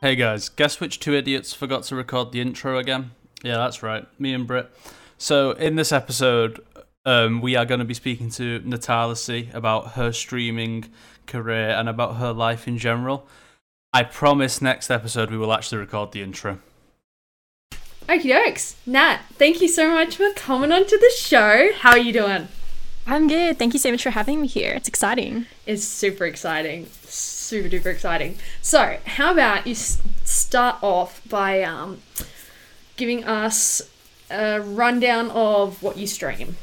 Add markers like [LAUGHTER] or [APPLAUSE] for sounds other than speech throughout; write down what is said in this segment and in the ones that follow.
Hey guys, guess which two idiots forgot to record the intro again? Yeah, that's right, me and Britt. So, in this episode, um, we are going to be speaking to Natalisea about her streaming career and about her life in general. I promise next episode we will actually record the intro. Okie dokes. Nat, thank you so much for coming onto the show. How are you doing? I'm good. Thank you so much for having me here. It's exciting. It's super exciting. Super duper exciting. So, how about you s- start off by um, giving us a rundown of what you stream?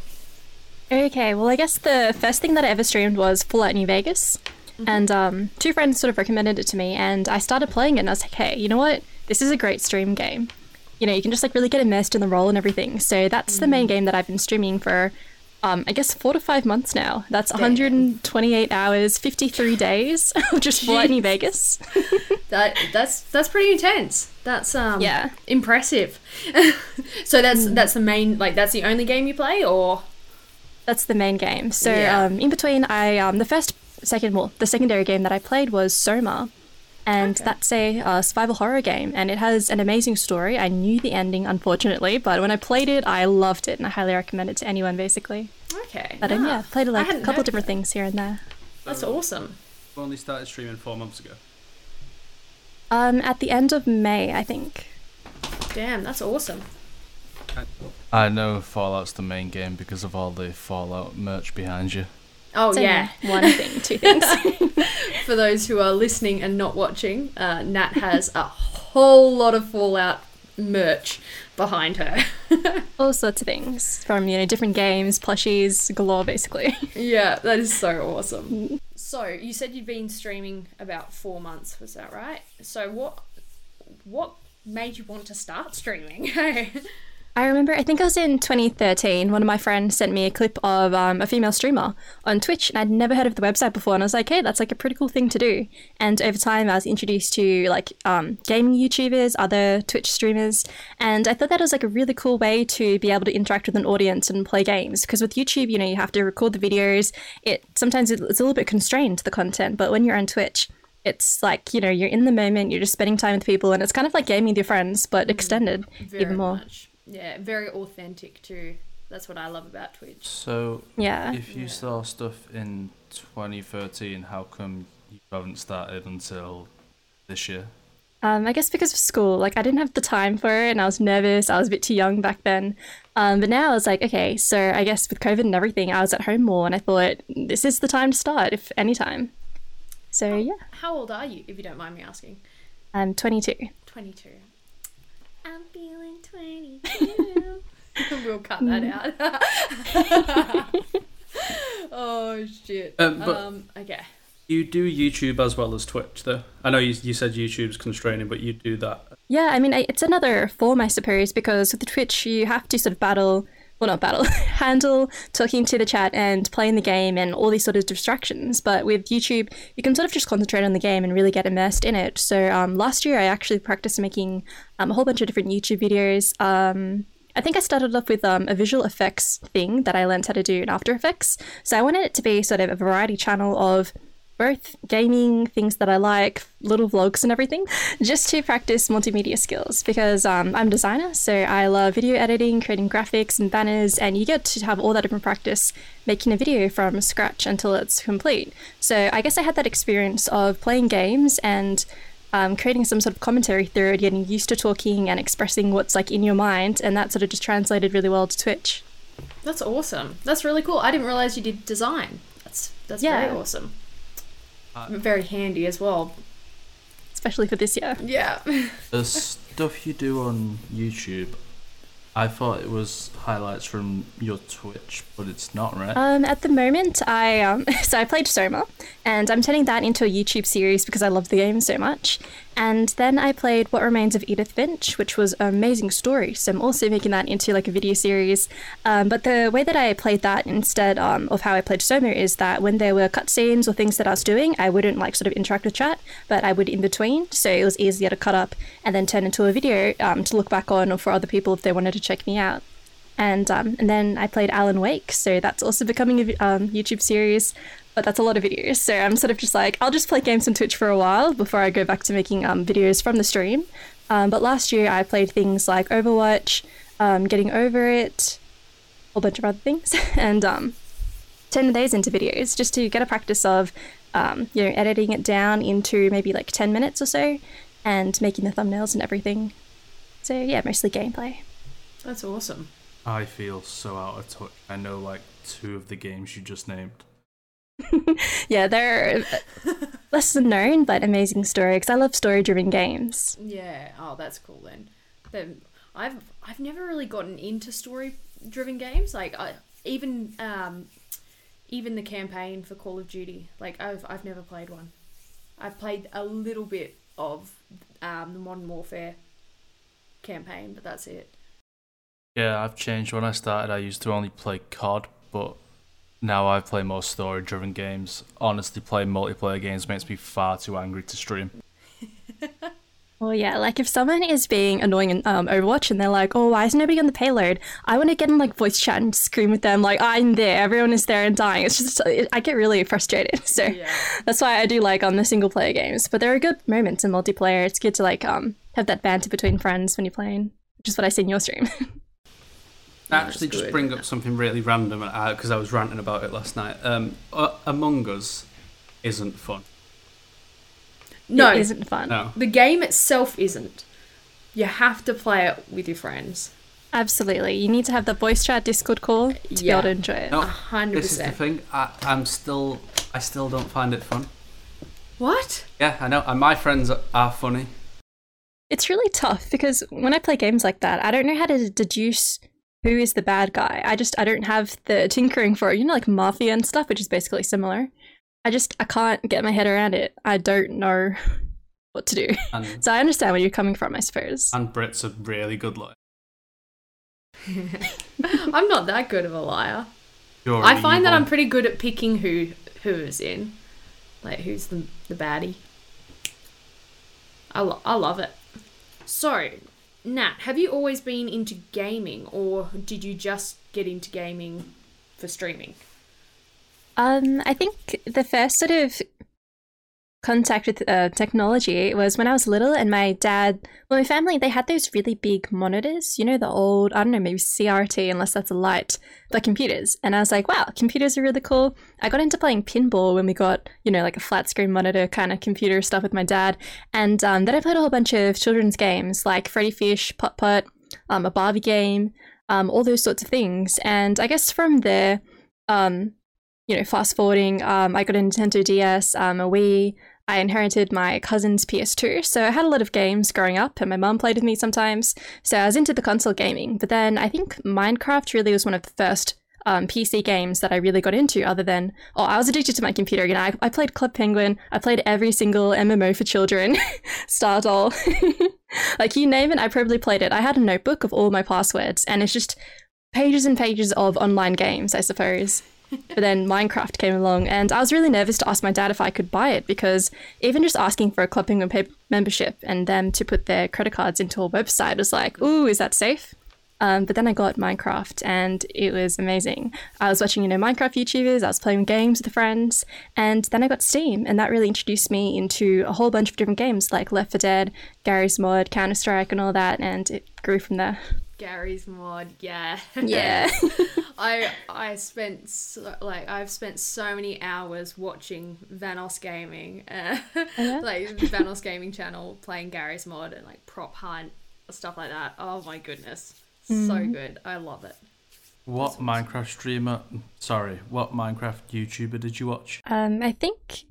Okay, well, I guess the first thing that I ever streamed was Full Fallout New Vegas. And um, two friends sort of recommended it to me, and I started playing it, and I was like, hey, you know what? This is a great stream game. You know, you can just like really get immersed in the role and everything. So that's the main game that I've been streaming for, um, I guess, four to five months now. That's 128 hours, 53 days [LAUGHS] of just Fallout Vegas. [LAUGHS] That that's that's pretty intense. That's um Yeah. impressive. [LAUGHS] so that's that's the main like that's the only game you play or That's the main game. So Yeah. um, in between, I um, the first, second, well, the secondary game that I played was Soma, and Okay. that's a uh, survival horror game, and it has an amazing story. I knew the ending, unfortunately, but when I played it, I loved it, and I highly recommend it to anyone, basically. okay. But um, ah, yeah, played like a couple different that. things here and there. That's awesome. We only started streaming four months ago. Um, at the end of May, I think. Damn, that's awesome. I know Fallout's the main game because of all the Fallout merch behind you. Oh So, yeah. one thing, two [LAUGHS] things. [LAUGHS] For those who are listening and not watching, uh, Nat has a whole lot of Fallout merch behind her. [LAUGHS] All sorts of things from you know different games, plushies galore, basically. yeah, that is so awesome. So you said you'd been streaming about four months, was that right? So what what made you want to start streaming? I remember, I think I was in 2013, one of my friends sent me a clip of um, a female streamer on Twitch, and I'd never heard of the website before, and I was like, hey, that's like a pretty cool thing to do. And over time, I was introduced to like um, gaming YouTubers, other Twitch streamers, and I thought that was like a really cool way to be able to interact with an audience and play games. Because with YouTube, you know, you have to record the videos, it sometimes it's a little bit constrained, the content, but when you're on Twitch, it's like, you know, you're in the moment, you're just spending time with people, and it's kind of like gaming with your friends, but extended very even more. much. Yeah, very authentic too. That's what I love about Twitch. So, Yeah. if you saw stuff in 2013, how come you haven't started until this year? Um, I guess because of school, like I didn't have the time for it, and I was nervous. I was a bit too young back then. Um, but now I was like, okay, so I guess with COVID and everything, I was at home more, and I thought this is the time to start, if any time. So yeah, How old are you, if you don't mind me asking? I'm 22. 22. I'm feeling 22. [LAUGHS] we'll cut that out. [LAUGHS] oh, shit. Um, but- um, okay. You do YouTube as well as Twitch, though. I know you, you said YouTube's constraining, but you do that. Yeah, I mean, I- it's another form, I suppose, because with Twitch, you have to sort of battle, well, not battle, [LAUGHS] handle talking to the chat and playing the game and all these sort of distractions. But with YouTube, you can sort of just concentrate on the game and really get immersed in it. So um, last year, I actually practiced making um, a whole bunch of different YouTube videos. Um, I think I started off with um, a visual effects thing that I learned how to do in After Effects. So I wanted it to be sort of a variety channel of both gaming, things that I like, little vlogs and everything, just to practice multimedia skills because um, I'm a designer, so I love video editing, creating graphics and banners, and you get to have all that different practice making a video from scratch until it's complete. So I guess I had that experience of playing games and um, creating some sort of commentary through it, getting used to talking and expressing what's like in your mind, and that sort of just translated really well to Twitch. That's awesome. That's really cool. I didn't realize you did design. That's that's Yeah. very awesome. Uh, very handy as well. Especially for this year. Yeah. [LAUGHS] The stuff you do on YouTube, I thought it was highlights from your Twitch, but it's not, right? Um, at the moment, I um, [LAUGHS] so I played Soma, and I'm turning that into a YouTube series because I love the game so much. And then I played What Remains of Edith Finch, which was an amazing story. So I'm also making that into like a video series. Um, but the way that I played that instead um, of how I played Soma is that when there were cutscenes or things that I was doing, I wouldn't like sort of interact with chat, but I would in between. So it was easier to cut up and then turn into a video um, to look back on or for other people if they wanted to check me out and um, and then I played Alan Wake, so that's also becoming a um, YouTube series. but that's a lot of videos. So I'm sort of just like, I'll just play games on Twitch for a while before I go back to making um, videos from the stream. Um, but last year I played things like Overwatch, um, Getting Over It, a whole bunch of other things, [LAUGHS] and um, turning those into videos just to get a practice of, you know, editing it down into maybe like 10 minutes or so and making the thumbnails and everything. So yeah, mostly gameplay. That's awesome. I feel so out of touch. I know like two of the games you just named. [LAUGHS] yeah, they're less than known but amazing story because I love story-driven games. Yeah. Oh, that's cool then. Then I've I've never really gotten into story-driven games. Like I even um even the campaign for Call of Duty. Like I've I've never played one. I've played a little bit of um, the Modern Warfare campaign, but that's it. Yeah, I've changed. When I started, I used to only play COD, but now I play more story driven games. Honestly, playing multiplayer games makes me far too angry to stream. [LAUGHS] Well, yeah, like if someone is being annoying in um, Overwatch and they're like, oh, why is nobody on the payload? I want to get in like voice chat and scream with them, like, I'm there, everyone is there and dying. It's just, it, I get really frustrated. [LAUGHS] So Yeah. that's why I do like on the single player games. But there are good moments in multiplayer. It's good to like um have that banter between friends when you're playing, which is what I see in your stream. [LAUGHS] Actually, that's just good. bring up something really random because I was ranting about it last night. Um, uh, Among Us isn't fun. No, it isn't fun. No. the game itself isn't. You have to play it with your friends. Absolutely, you need to have the voice chat Discord call to be able to enjoy it. No, A hundred this is the thing. I, I'm still, I still don't find it fun. What? Yeah, I know. And my friends are, are funny. It's really tough because when I play games like that, I don't know how to deduce who is the bad guy. I just I don't have the tinkering for it. You know, like Mafia and stuff, which is basically similar. I just I can't get my head around it. I don't know [LAUGHS] what to do. And [LAUGHS] So I understand where you're coming from, I suppose. and Brits are really good looking. [LAUGHS] I'm not that good of a liar. You're I find that. I'm pretty good at picking who who is in, like who's the the baddie. I lo- I love it. So, Nat, have you always been into gaming, or did you just get into gaming for streaming? Um, I think the first sort of contact with uh, technology was when I was little, and my dad, well, my family, they had those really big monitors, you know, the old, I don't know, maybe CRT, unless that's a light, but computers. And I was like, wow, computers are really cool. I got into playing pinball when we got, you know, like a flat screen monitor kind of computer stuff with my dad. And um, then I played a whole bunch of children's games like Freddy Fish, Putt Putt, um, a Barbie game, um, all those sorts of things. And I guess from there, um, you know, fast forwarding, um, I got a Nintendo DS, um, a Wii. I inherited my cousin's PS2, so I had a lot of games growing up, and my mum played with me sometimes. So I was into the console gaming. But then I think Minecraft really was one of the first um, PC games that I really got into, other than, oh, I was addicted to my computer. You know, I, I played Club Penguin, I played every single MMO for children, [LAUGHS] Stardoll. [LAUGHS] like, you name it, I probably played it. I had a notebook of all my passwords, and it's just pages and pages of online games, I suppose. But then Minecraft came along, and I was really nervous to ask my dad if I could buy it because even just asking for a Club Penguin pay- membership and them to put their credit cards into a website was like, ooh, is that safe? Um, but then I got Minecraft and it was amazing. I was watching, you know, Minecraft YouTubers, I was playing games with friends, and then I got Steam, and that really introduced me into a whole bunch of different games like Left 4 Dead, Garry's Mod, Counter Strike, and all that, and it grew from there. Garry's mod, yeah. Yeah. [LAUGHS] [LAUGHS] I I spent so, like I've spent so many hours watching Vanoss Gaming, [LAUGHS] uh, yeah? like Vanoss Gaming channel playing Garry's mod and like prop hunt stuff like that. Oh my goodness, so good! I love it. What awesome. Minecraft streamer? Sorry, what Minecraft YouTuber did you watch? Um, I think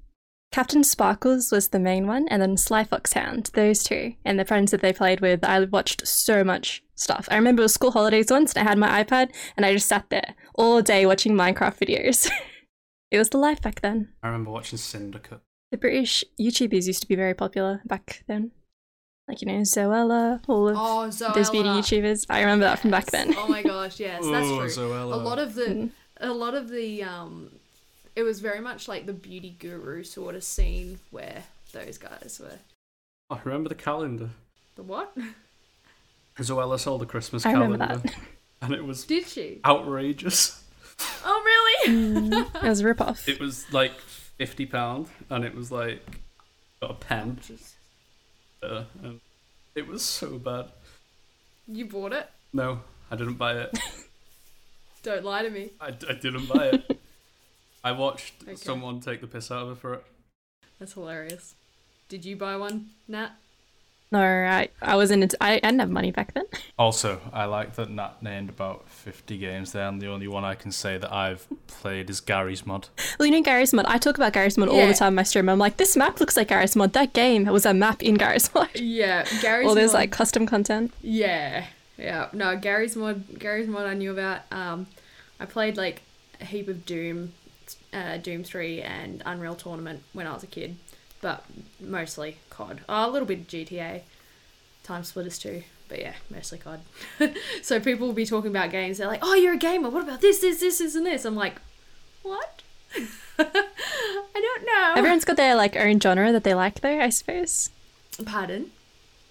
CaptainSparklez was the main one, and then Sly Foxhound, those two, and the friends that they played with. I watched so much stuff. I remember it was school holidays once, and I had my iPad, and I just sat there all day watching Minecraft videos. [LAUGHS] it was the life back then. I remember watching Syndicate. The British YouTubers used to be very popular back then. Like, you know, Zoella, all of Oh, Zoella. those beauty YouTubers. I remember that from back then. oh my gosh, yes, that's Oh, true. Zoella. A lot of the, Mm. a lot of the, um, it was very much like the beauty guru sort of scene where those guys were. I remember the calendar. The what? Zoella sold a Christmas I calendar, remember that. [LAUGHS] and it was Did she? outrageous. Oh really? [LAUGHS] It was a rip-off. It was like fifty pound, and it was like got a pen. Uh, and it was so bad. You bought it? No, I didn't buy it. [LAUGHS] Don't lie to me. I, I didn't buy it. I watched Okay. someone take the piss out of her for it. That's hilarious. Did you buy one, Nat? No, I, I wasn't. Into, I, I didn't have money back then. Also, I like that Nat named about 50 games there, and the only one I can say that I've played is Garry's Mod. Well, you know Garry's Mod. I talk about Garry's Mod all the time in my stream. I'm like, this map looks like Garry's Mod. That game was a map in Garry's Mod. [LAUGHS] Yeah, Garry's Or there's mod- like custom content. Yeah, yeah. No, Garry's mod. Garry's mod I knew about. Um, I played like a heap of Doom, uh, Doom Three, and Unreal Tournament when I was a kid, but mostly COD. Oh, a little bit of GTA, TimeSplitters too. But yeah, mostly COD. [LAUGHS] so people will be talking about games. They're like, "Oh, you're a gamer. What about this, this, this, this, and this?" I'm like, "What? [LAUGHS] I don't know." Everyone's got their like own genre that they like, though. I suppose. Pardon.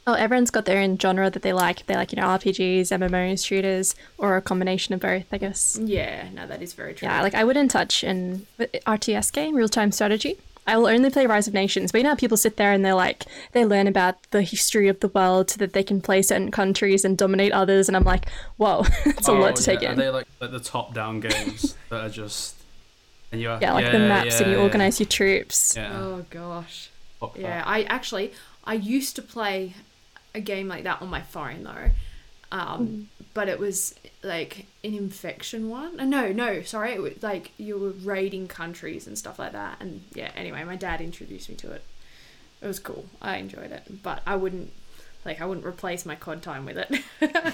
Oh, everyone's got their own genre that they like. They like, you know, RPGs, MMOs, shooters, or a combination of both, I guess. Yeah, no, that is very true. Yeah, like I wouldn't touch an RTS game, real time strategy. I will only play Rise of Nations. But you know how people sit there and they're like, they learn about the history of the world so that they can play certain countries and dominate others. And I'm like, whoa, [LAUGHS] it's a lot to oh, take Oh, yeah. in. Are they like, like the top down games [LAUGHS] that are just. And you yeah, like the maps and you yeah, organize your troops. Yeah. Oh gosh. Yeah. I actually I used to play a game like that on my phone though, um, but it was like an infection one. Uh, No, no, sorry, it was like you were raiding countries and stuff like that. And yeah, anyway, my dad introduced me to it. It was cool. I enjoyed it, but I wouldn't like I wouldn't replace my COD time with it. [LAUGHS]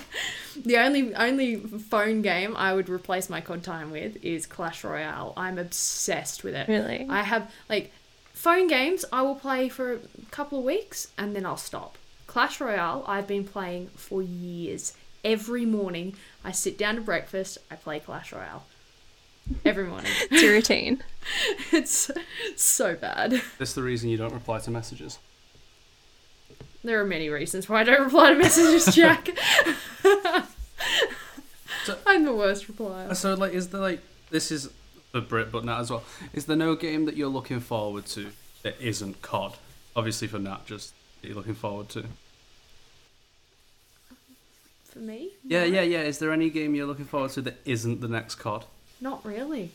the only only phone game I would replace my COD time with is Clash Royale. I'm obsessed with it. Really? I have like phone games I will play for a couple of weeks and then I'll stop. Clash Royale I've been playing for years. Every morning I sit down to breakfast, I play Clash Royale. Every morning. [LAUGHS] It's your routine. [LAUGHS] it's so bad. That's the reason you don't reply to messages. There are many reasons why I don't reply to messages, [LAUGHS] Jack. So- I'm the worst replier. So, like, is there, like, this is for Britt, but Nat as well. Is there no game that you're looking forward to that isn't COD? Obviously, for Nat, just you're looking forward to. For me? Yeah, yeah, yeah. Is there any game you're looking forward to that isn't the next COD? Not really.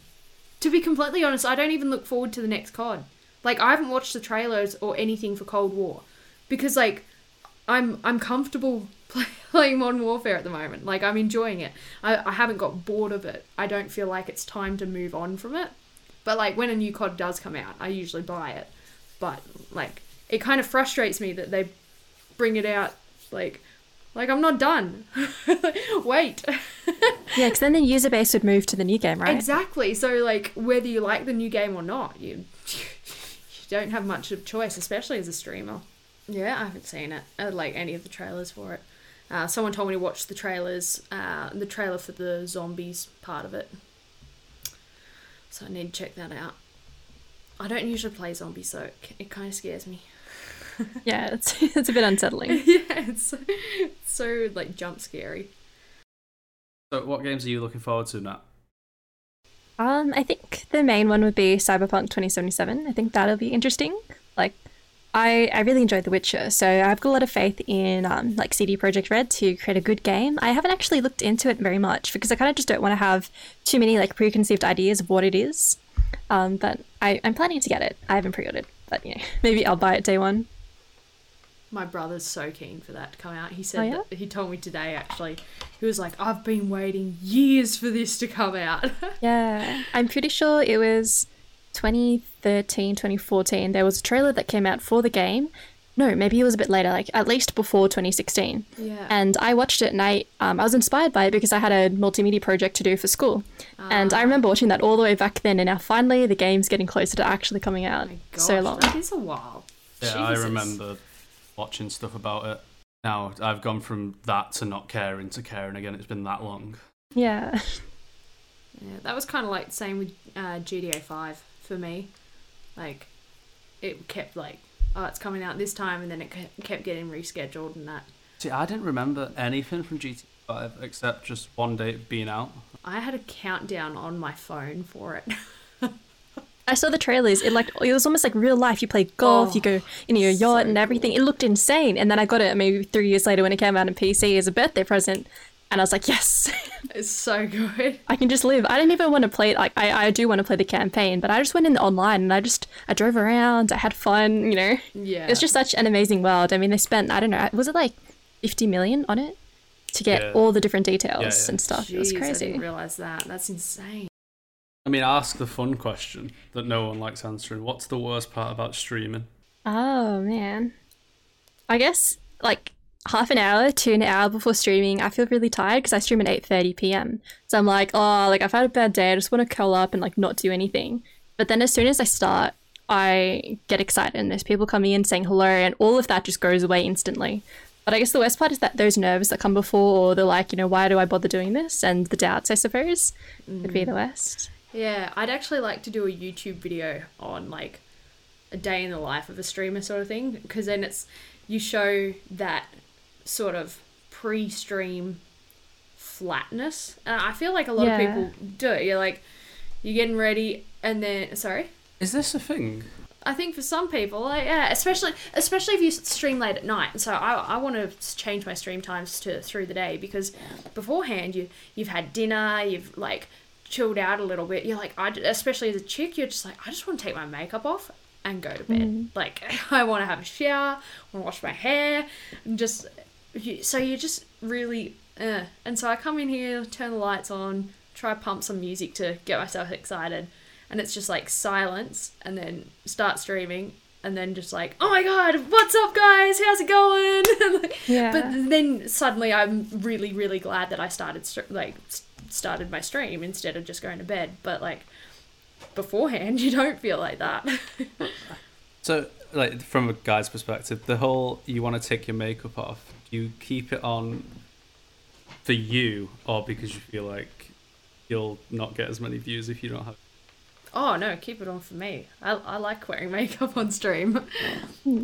To be completely honest, I don't even look forward to the next COD. Like I haven't watched the trailers or anything for Cold War because like I'm I'm comfortable play, [LAUGHS] playing Modern Warfare at the moment. Like I'm enjoying it. I, I haven't got bored of it. I don't feel like it's time to move on from it. But like when a new COD does come out, I usually buy it. But like it kind of frustrates me that they bring it out like like I'm not done. [LAUGHS] Wait. Yeah, because then the user base would move to the new game, right? Exactly. So like whether you like the new game or not, you [LAUGHS] you don't have much of choice, especially as a streamer. Yeah, I haven't seen it. Uh, like any of the trailers for it. Uh, someone told me to watch the trailers, uh, the trailer for the zombies part of it. So I need to check that out. I don't usually play zombies, so it, it kind of scares me. [LAUGHS] Yeah, it's it's a bit unsettling. [LAUGHS] yeah, it's so, it's so like jump scary. So, what games are you looking forward to, Nat? Um, I think the main one would be Cyberpunk 2077. I think that'll be interesting. Like, I I really enjoyed The Witcher, so I've got a lot of faith in um, like CD Projekt Red to create a good game. I haven't actually looked into it very much because I kind of just don't want to have too many like preconceived ideas of what it is. Um, but I I'm planning to get it. I haven't pre-ordered, but you know [LAUGHS] maybe I'll buy it day one. My brother's so keen for that to come out. He said Oh, yeah? that he told me today actually. He was like, "I've been waiting years for this to come out." [LAUGHS] Yeah, I'm pretty sure it was 2013, 2014. There was a trailer that came out for the game. No, maybe it was a bit later, like at least before 2016. yeah. And I watched it and I, um, I was inspired by it because I had a multimedia project to do for school. And I remember watching that all the way back then. And now finally the game's getting closer to actually coming out. Oh my gosh, so long. That is a while. Yeah, I Jesus. remember watching stuff about it. Now, I've gone from that to not caring to caring again. It's been that long. Yeah. Yeah, that was kind of like the same with uh, GTA Five for me. Like, it kept like, oh, it's coming out this time, and then it kept getting rescheduled and that. See, I didn't remember anything from GTA five, except just one day being out. I had a countdown on my phone for it. [LAUGHS] I saw the trailers. It like it was almost like real life. You play golf, Oh, you go oh, in your yacht so and everything. It looked insane. And then I got it maybe three years later when it came out on PC as a birthday present, and I was like, yes, [LAUGHS] It's so good. I can just live. I didn't even want to play it. Like I, I do want to play the campaign, but I just went in online and I just I drove around. I had fun. You know, Yeah. it's just such an amazing world. I mean, they spent I don't know, was it like fifty million on it to get Yeah. all the different details Yeah, yeah. and stuff. it was crazy. I didn't realize that. That's insane. I mean, ask the fun question that no one likes answering. What's the worst part about streaming? Oh man. I guess like half an hour to an hour before streaming, I feel really tired because I stream at 8:30 p.m. So I'm like, oh, like I've had a bad day. I just want to curl up and like not do anything. But then as soon as I start, I get excited and there's people coming in saying hello and all of that just goes away instantly. But I guess the worst part is that those nerves that come before or the like, you know, why do I bother doing this? And the doubts, I suppose, would be mm. the worst. Yeah, I'd actually like to do a YouTube video on like a day in the life of a streamer sort of thing because then it's you show that sort of pre-stream flatness. And I feel like a lot Yeah. of people do. it. You're like you're getting ready and then sorry. Is this a thing? I think for some people, like, yeah, especially especially if you stream late at night. So I, I want to change my stream times to through the day because beforehand you you've had dinner, you've like chilled out a little bit. You're like, I especially as a chick, you're just like, I just want to take my makeup off and go to bed. Like [LAUGHS] I want to have a shower, want to wash my hair, and just so you're just really. Uh. And so I come in here, turn the lights on, try pump some music to get myself excited and it's just like silence and then start streaming and then just like oh my god what's up guys how's it going [LAUGHS] Like, Yeah. but then suddenly i'm really really glad that i started like started my stream instead of just going to bed but like beforehand [LAUGHS] you don't feel like that. So, like, from a guy's perspective, the whole you want to take your makeup off, you keep it on for you or because you feel like you'll not get as many views if you don't have oh no keep it on for me i, I like wearing makeup on stream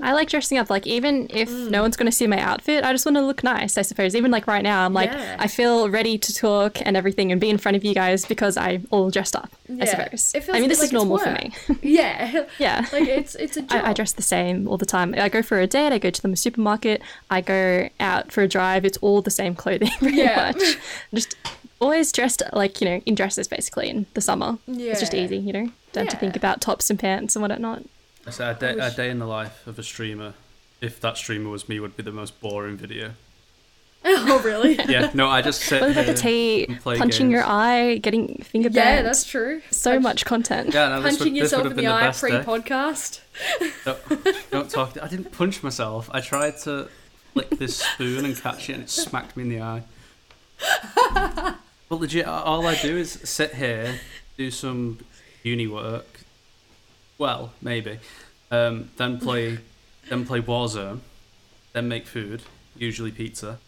I like dressing up. Like even if Mm. no one's going to see my outfit, I just want to look nice. I suppose. Even like right now, I'm like Yeah. I feel ready to talk and everything and be in front of you guys because I'm all dressed up. I suppose. I mean, this bit is normal for me. [LAUGHS] yeah [LAUGHS] yeah. like it's it's a. I, I dress the same all the time. I go for a date. I go to the supermarket. I go out for a drive. It's all the same clothing, [LAUGHS] pretty Yeah. much. Just always dressed like you know in dresses basically in the summer. Yeah. It's just easy, you know. Don't have to think about tops and pants and whatnot. So a day, a day in the life of a streamer, if that streamer was me, would be the most boring video. [LAUGHS] oh really [LAUGHS] Yeah, no, I just sit With like a here tea, and play punching your eye, getting finger yeah banged. that's true so Punch- much content. Yeah, no, this punching would, yourself have in been the the eye best pre day. podcast [LAUGHS] Don't, don't talk. I didn't punch myself. I tried to flick this spoon and catch it, and it smacked me in the eye. But legit, all I do is sit here, do some uni work. Well, maybe. Um, then play, [LAUGHS] then play Warzone, then make food, usually pizza,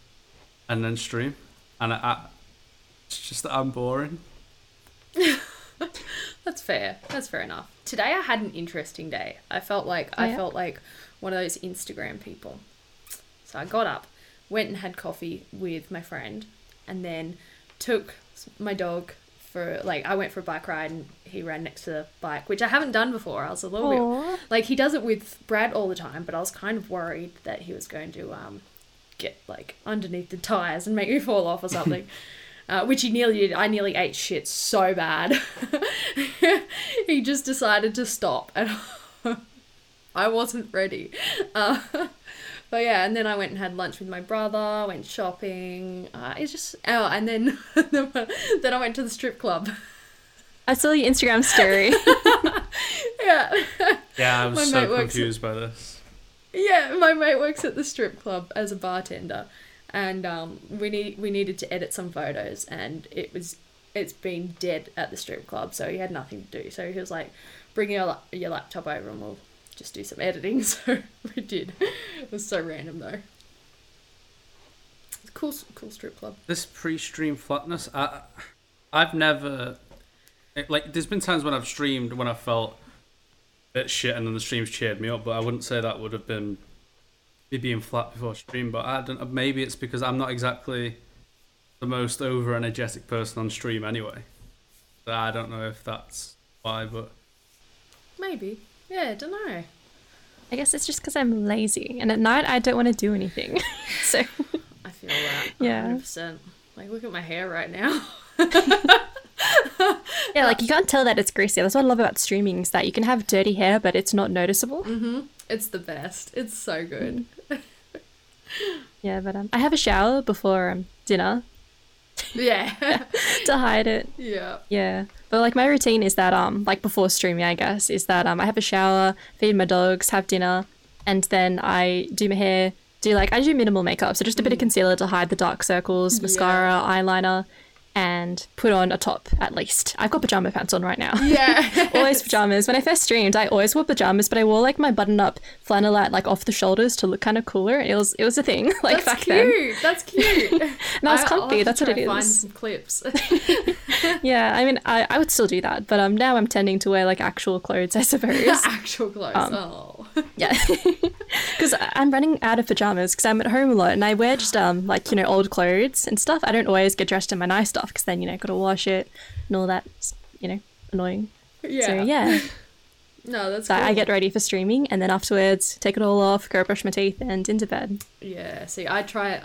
and then stream. And I, I, it's just that I'm boring. [LAUGHS] That's fair. That's fair enough. Today I had an interesting day. I felt like I Yeah. felt like one of those Instagram people. So I got up, went and had coffee with my friend, and then took my dog for like I went for a bike ride and he ran next to the bike, which I haven't done before. I was a little bit like he does it with Brad all the time, but I was kind of worried that he was going to um get like underneath the tires and make me fall off or something. [LAUGHS] Uh, which he nearly did. I nearly ate shit so bad. [LAUGHS] he just decided to stop, and [LAUGHS] I wasn't ready. Uh, but yeah, and then I went and had lunch with my brother. Went shopping. Uh, it's just oh, and then [LAUGHS] then I went to the strip club. I saw your Instagram story. [LAUGHS] yeah. Yeah, I was My so mate works at- confused by this. Yeah, my mate works at the strip club as a bartender, and um, we need we needed to edit some photos, and it was it's been dead at the strip club, so he had nothing to do. So he was like, "Bring your your laptop over, and we'll just do some editing." [LAUGHS] So we did. It was so random though. It's a cool cool strip club. this pre-stream flatness i i've never like there's been times when i've streamed when i felt a bit shit and then the streams cheered me up but i wouldn't say that would have been me being flat before stream but i don't maybe it's because i'm not exactly the most over energetic person on stream anyway. So I don't know if that's why, but Maybe. Yeah, I don't know. I guess it's just because I'm lazy, and at night I don't want to do anything. [LAUGHS] so I feel that. Yeah. 100%. Like, look at my hair right now. [LAUGHS] yeah, like you can't tell that it's greasy. That's what I love about streaming is that you can have dirty hair, but it's not noticeable. It's the best. It's so good. Yeah, but um, I have a shower before um, dinner Yeah. [LAUGHS] to hide it. yeah. Yeah. But like my routine is that um like before streaming I guess is that um I have a shower, feed my dogs, have dinner, and then I do my hair, do like I do minimal makeup, so just a bit of concealer to hide the dark circles, mascara, eyeliner, and put on a top at least. I've got pajama pants on right now. Yeah. [LAUGHS] always pajamas. When I first streamed, I always wore pajamas, but I wore like my button-up flannelette like off the shoulders to look kind of cooler. It was it was a thing [LAUGHS] like That's back then. cute. That's cute. [LAUGHS] And I was comfy. That's what it Find is. some clips. Yeah, I mean, I, I would still do that, but um, now I'm tending to wear like actual clothes, I suppose. Actual clothes. Um, oh. yeah, because I'm running out of pajamas because I'm at home a lot and I wear just um like you know old clothes and stuff. I don't always get dressed in my nice stuff because then you know gotta wash it and all that. You know, annoying. Yeah. So yeah, [LAUGHS] No, that's so cool. I get ready for streaming and then afterwards take it all off, go brush my teeth and into bed. Yeah, see, I try.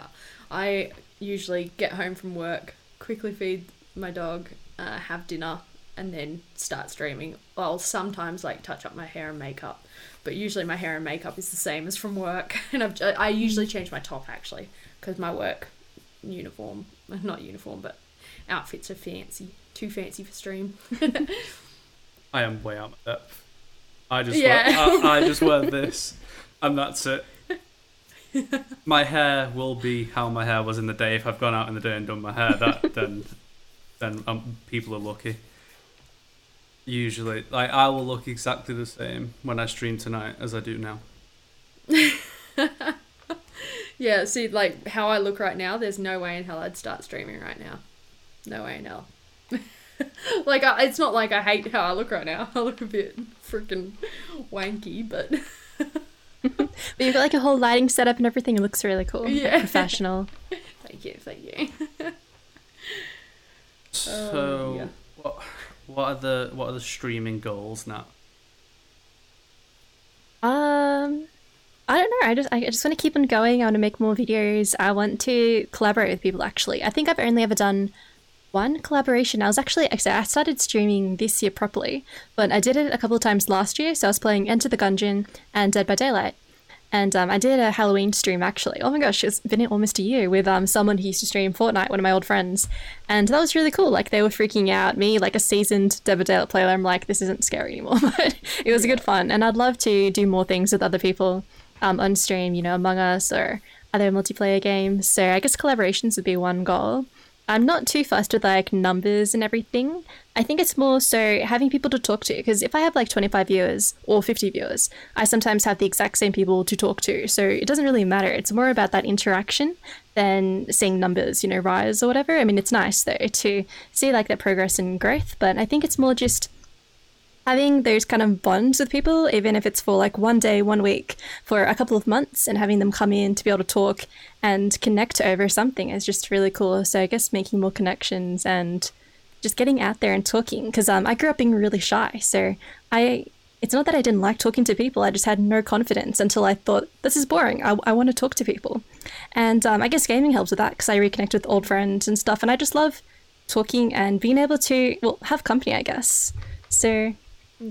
I usually get home from work, quickly feed my dog, uh, have dinner, and then start streaming. I'll sometimes like touch up my hair and makeup, but usually my hair and makeup is the same as from work. [LAUGHS] And I've, I usually change my top actually because my work uniform, [LAUGHS] not uniform, but outfits are fancy, too fancy for stream. [LAUGHS] I am way out of my depth. I just Yeah. wear, I, I just wear [LAUGHS] this, and that's it. My hair will be how my hair was in the day. If I've gone out in the day and done my hair, that [LAUGHS] then then um, people are lucky. Usually, like I will look exactly the same when I stream tonight as I do now. Yeah, see, like how I look right now, there's no way in hell I'd start streaming right now. No way in hell. [LAUGHS] like, I, it's not like I hate how I look right now. [LAUGHS] I look a bit freaking wanky, but [LAUGHS] But you've got like a whole lighting setup and everything. It looks really cool. like, Yeah. professional. thank you, thank you. So, yeah. what what are the what are the streaming goals now? Um, I don't know. I just I just want to keep on going. I want to make more videos. I want to collaborate with people. Actually, I think I've only ever done one collaboration. I was actually actually I started streaming this year properly, but I did it a couple of times last year. So I was playing Enter the Gungeon and Dead by Daylight. And um, I did a Halloween stream actually. Oh my gosh, it's been almost a year with um, someone who used to stream Fortnite, one of my old friends. And that was really cool. Like they were freaking out. Me, like a seasoned Dead by Daylight player, I'm like, this isn't scary anymore. [LAUGHS] but it was good fun. And I'd love to do more things with other people um, on stream, you know, Among Us or other multiplayer games. So I guess collaborations would be one goal. I'm not too fussed with like numbers and everything. I think it's more so having people to talk to because if I have like 25 viewers or 50 viewers, I sometimes have the exact same people to talk to. So it doesn't really matter. It's more about that interaction than seeing numbers, you know, rise or whatever. I mean, it's nice though to see like that progress and growth, but I think it's more just having those kind of bonds with people, even if it's for like one day, one week, for a couple of months, and having them come in to be able to talk and connect over something is just really cool. So I guess making more connections and just getting out there and talking because um, I grew up being really shy. So I, it's not that I didn't like talking to people. I just had no confidence until I thought this is boring. I, I want to talk to people, and um, I guess gaming helps with that because I reconnect with old friends and stuff, and I just love talking and being able to well have company. I guess so.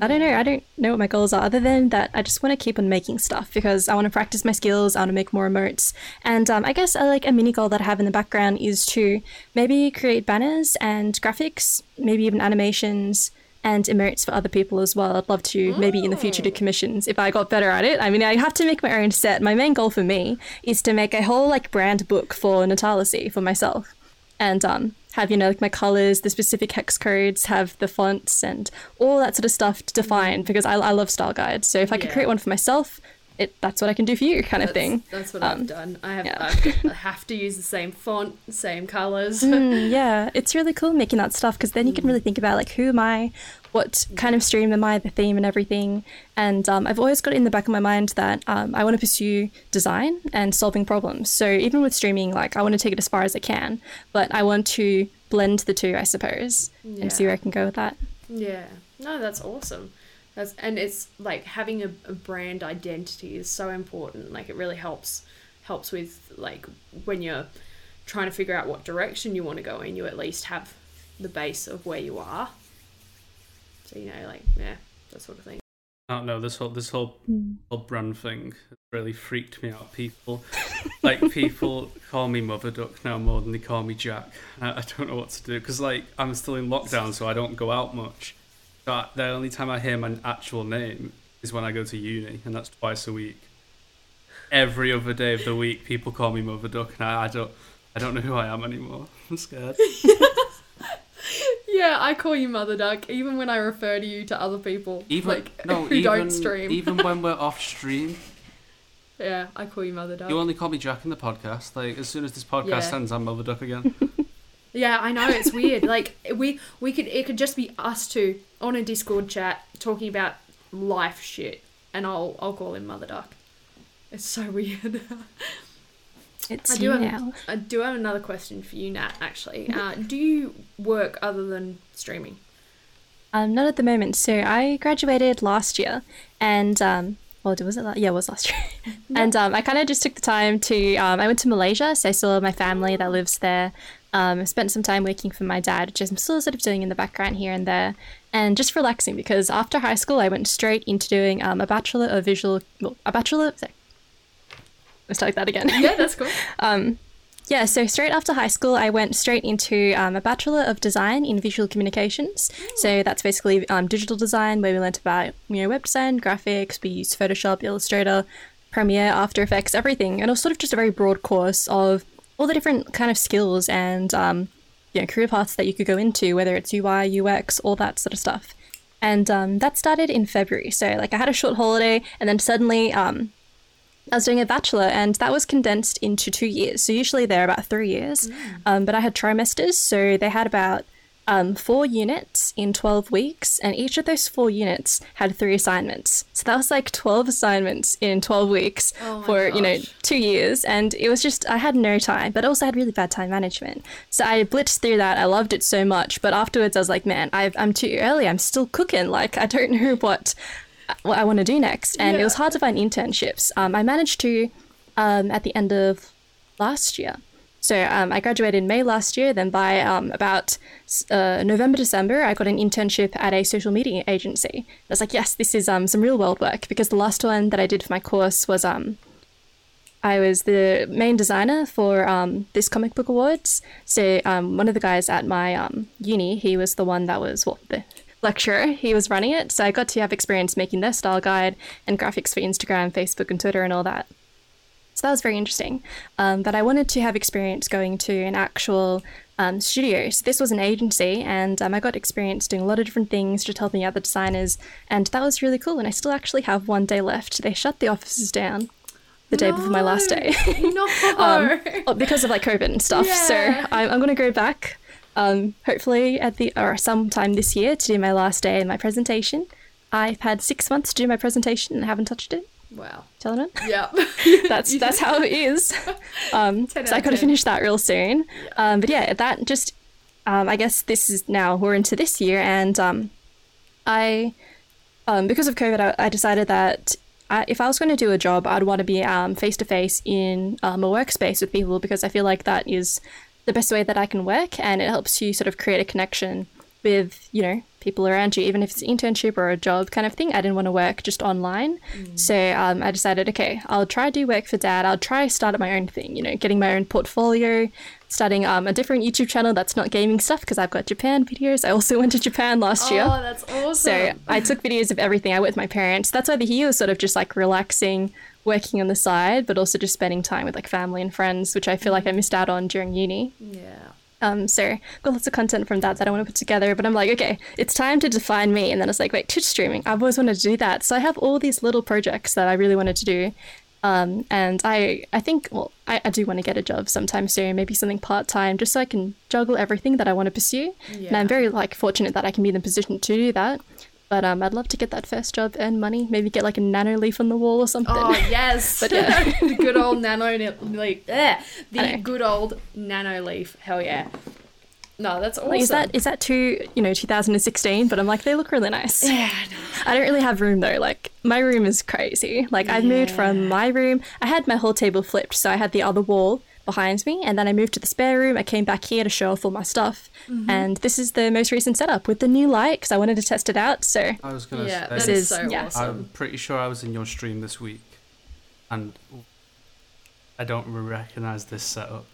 I don't know. I don't know what my goals are other than that I just want to keep on making stuff because I want to practice my skills. I want to make more emotes. And um, I guess uh, like a mini goal that I have in the background is to maybe create banners and graphics, maybe even animations and emotes for other people as well. I'd love to maybe in the future do commissions if I got better at it. I mean, I have to make my own set. My main goal for me is to make a whole like brand book for Natalisea for myself and um, have you know like my colors, the specific hex codes, have the fonts and all that sort of stuff to mm-hmm. define because I, I love style guides. So if I could Yeah. create one for myself, it that's what I can do for you, kind of That's, thing. that's what Um, I've done. I have yeah. I've, I [LAUGHS] have to use the same font, same colors. Mm, [LAUGHS] yeah, it's really cool making that stuff because then you can really think about like who am I, what kind of stream am I, the theme and everything. And um, I've always got it in the back of my mind that um, I want to pursue design and solving problems. So even with streaming, like I want to take it as far as I can, but I want to blend the two, I suppose, and see where I can go with that. Yeah. No, that's awesome. That's and it's like having a, a brand identity is so important. Like it really helps helps with like when you're trying to figure out what direction you want to go in, you at least have the base of where you are. So you know, like yeah, that sort of thing. I don't know this whole this whole Hmm. whole brand thing has really freaked me out. People like people [LAUGHS] call me Mother Duck now more than they call me Jack. I, I don't know what to do because like I'm still in lockdown, so I don't go out much. But the only time I hear my actual name is when I go to uni, and that's twice a week. Every other day of the week, people call me Mother Duck, and I, I don't I don't know who I am anymore. I'm scared. [LAUGHS] Yeah, I call you Mother Duck even when I refer to you to other people Even like no, [LAUGHS] who even don't stream. even when we're [LAUGHS] off stream, yeah, I call you Mother Duck. you only call me Jack in the podcast. Like as soon as this podcast Yeah. ends, I'm Mother Duck again. Yeah, I know it's weird. [LAUGHS] like we we could it could just be us two on a Discord chat talking about life shit, and I'll I'll call him Mother Duck. It's so [LAUGHS] weird. It's I do have now. I do have another question for you, Nat. Actually, uh, do you work other than streaming? Um, not at the moment. So I graduated last year, and um, well, was it? la- Yeah, it was last [LAUGHS] year. and um, I kind of just took the time to. Um, I went to Malaysia, so I saw my family that lives there. Um, I spent some time working for my dad, which I'm still sort of doing in the background here and there, and just relaxing because after high school I went straight into doing um, a bachelor of visual, well, a bachelor. Sorry. Let's start like that again. Yeah, that's cool. [LAUGHS] Yeah, so straight after high school, I went straight into um, a Bachelor of Design in Visual Communications. So that's basically um, digital design, where we learnt about you know web design, graphics. We used Photoshop, Illustrator, Premiere, After Effects, everything, and it was sort of just a very broad course of all the different kind of skills and um, you know career paths that you could go into, whether it's UI, UX, all that sort of stuff. And um, that started in February. So like I had a short holiday, and then suddenly um, I was doing a bachelor, and that was condensed into two years. So usually they're about three years, um, but I had trimesters, so they had about um, four units in 12 weeks, and each of those four units had three assignments. So that was like 12 assignments in 12 weeks Oh for, you know, two years. And it was just, I had no time, but also had really bad time management. So I blitzed through that. I loved it so much. But afterwards, I was like, man, I've, I'm too early. I'm still cooking. Like, I don't know what what I want to do next. And it was hard to find internships. Um, I managed to um, at the end of last year. So um, I graduated in May last year. Then by um, about uh, November, December, I got an internship at a social media agency. I was like, yes, this is um, some real world work because the last one that I did for my course was um, I was the main designer for um, this comic book awards. So um, one of the guys at my um, uni, he was the one that was well, the lecturer. He was running it, so I got to have experience making their style guide and graphics for Instagram, Facebook, and Twitter, and all that. So that was very interesting. Um, but I wanted to have experience going to an actual um, studio. So this was an agency, and um, I got experience doing a lot of different things, just helping out the designers, and that was really cool. And I still actually have one day left. They shut the offices down the day before my last day. [LAUGHS] no. [LAUGHS] um, because of like COVID and stuff. So I'm, I'm going to go back, um, hopefully at the or sometime this year to do my last day and my presentation. I've had six months to do my presentation and I haven't touched it. Wow. Telling it. Yeah. [LAUGHS] [LAUGHS] That's that's how it [LAUGHS] is. Um, so I got to finish that real soon. Um, but yeah, that just um, I guess this is now we're into this year, and um, I um, because of COVID, I, I decided that I, if I was going to do a job, I'd want to be face to face in um, a workspace with people because I feel like that is the best way that I can work, and it helps you sort of create a connection with you know people around you, even if it's an internship or a job kind of thing. I didn't want to work just online, so um, I decided, okay, I'll try do work for dad. I'll try start up my own thing, you know, getting my own portfolio, starting um, a different YouTube channel that's not gaming stuff because I've got Japan videos. I also [LAUGHS] went to Japan last year. Oh, that's awesome. So I took videos of everything. I went with my parents. That's why the year was sort of just like relaxing, working on the side, but also just spending time with like family and friends, which I feel like I missed out on during uni. yeah. Um, so got lots of content from that that I want to put together. But I'm like, okay, it's time to define me. And then it's like, wait, Twitch streaming. I've always wanted to do that. So I have all these little projects that I really wanted to do. Um, and I, I think, well, I, I do want to get a job sometime soon, maybe something part time, just so I can juggle everything that I want to pursue. And I'm very like fortunate that I can be in the position to do that. But um, I'd love to get that first job, earn money, maybe get like a Nanoleaf on the wall or something. Oh yes, [LAUGHS] But [LAUGHS] yeah. the good old nano leaf. Yeah, the good old Nanoleaf. Hell yeah. No, that's awesome. Like, is that is that too you know 2016? But I'm like they look really nice. Yeah, I don't really have room though. Like my room is crazy. Like I've moved from my room. I had my whole table flipped, so I had the other wall behind me, and then I moved to the spare room. I came back here to show off all my stuff, Mm-hmm. and this is the most recent setup with the new light because I wanted to test it out. So I was gonna yeah, say. This is is- so yeah. I'm pretty sure I was in your stream this week, and I don't recognize this setup.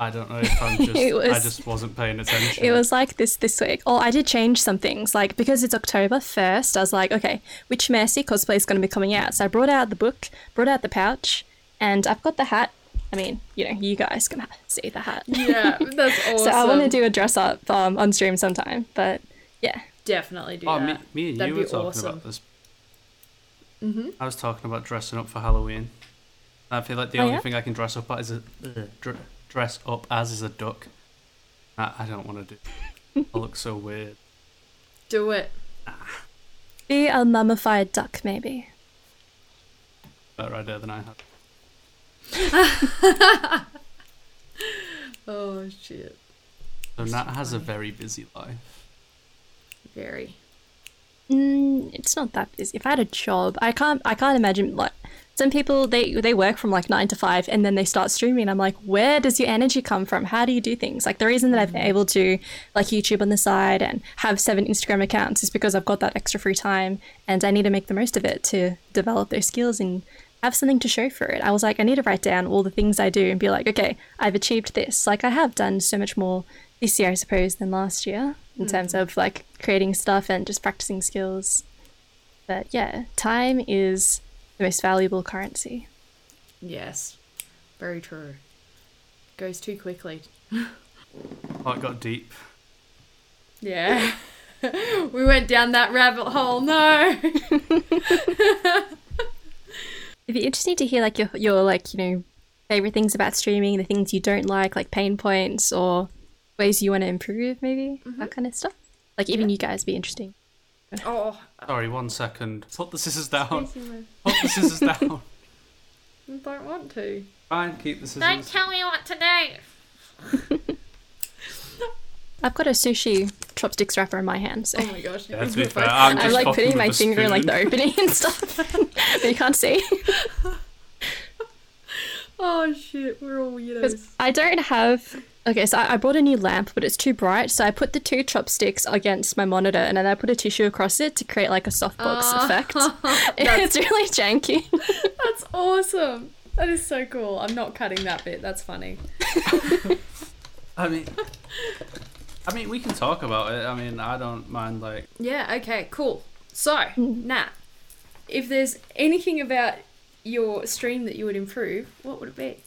I don't know if I'm [LAUGHS] just. It I just wasn't paying attention. [LAUGHS] it was like this this week. Oh, I did change some things. Like because it's October first, I was like, okay, which Mercy cosplay is going to be coming out? So I brought out the book, brought out the pouch, and I've got the hat. I mean, you know, you guys can ha- see the hat. yeah, [LAUGHS] that's awesome. So I want to do a dress up um, on stream sometime, but yeah. definitely do Oh, that. me, me and That'd you were talking awesome. about this. Mm-hmm. I was talking about dressing up for Halloween. I feel like the Oh, only yeah? thing I can dress up as is a uh, dr- dress up as is a duck. I, I don't want to do. I look so [LAUGHS] weird. Do it. Be a mummified duck, maybe. Better idea than I had. [LAUGHS] Oh shit. So That's Nat has a very busy life. Very. Mm, it's not that busy. If I had a job, I can't. I can't imagine like some people they they work from like nine to five and then they start streaming. I'm like, where does your energy come from? How do you do things? Like the reason that I've been able to like YouTube on the side and have seven Instagram accounts is because I've got that extra free time and I need to make the most of it to develop those skills and have something to show for it. I was like, I need to write down all the things I do and be like, okay, I've achieved this. Like I have done so much more this year, I suppose, than last year in terms mm. of like creating stuff and just practicing skills. But yeah, time is the most valuable currency. Yes. Very true. Goes too quickly. [LAUGHS] Oh, it got deep. Yeah. [LAUGHS] we went down that rabbit hole. No. [LAUGHS] It'd be interesting to hear like your your like you know favorite things about streaming, the things you don't like, like pain points or ways you want to improve, maybe mm-hmm. that kind of stuff. Like even you guys be interesting. Oh. Sorry, one second. Put the scissors down. Don't Put the scissors [LAUGHS] down. I don't want to. Fine, keep the scissors. Don't tell me what to do. [LAUGHS] I've got a sushi chopsticks wrapper in my hand, so Oh my gosh. Yeah, to you've be got fair, I'm I'm like putting my the finger in like the opening and stuff. [LAUGHS] but you can't see. [LAUGHS] Oh shit, we're all weirdos. I don't have. Okay, so I, I bought a new lamp, but it's too bright. So I put the two chopsticks against my monitor, and then I put a tissue across it to create like a softbox Ah. effect. [LAUGHS] it's really janky. That's awesome. That is so cool. I'm not cutting that bit. That's funny. I mean, I mean, we can talk about it. I mean, I don't mind. Like, Yeah, okay, cool. So, [LAUGHS] Nat, if there's anything about your stream that you would improve, what would it be?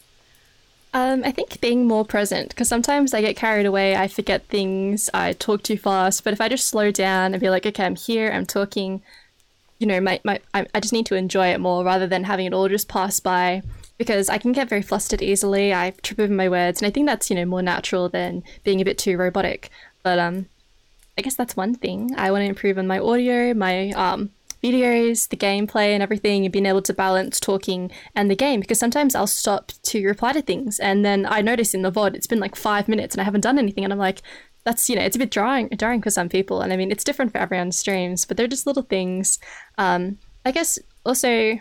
Um, I think being more present because sometimes I get carried away. I forget things. I talk too fast. But if I just slow down and be like, okay, I'm here. I'm talking. You know, my, my I, I just need to enjoy it more rather than having it all just pass by. Because I can get very flustered easily. I trip over my words, and I think that's you know more natural than being a bit too robotic. But um, I guess that's one thing. I want to improve on my audio, my um, videos, the gameplay, and everything, and being able to balance talking and the game. Because sometimes I'll stop to reply to things, and then I notice in the VOD it's been like five minutes and I haven't done anything, and I'm like, that's you know, it's a bit drying, drying for some people, and I mean, it's different for everyone's streams, but they're just little things. Um, I guess also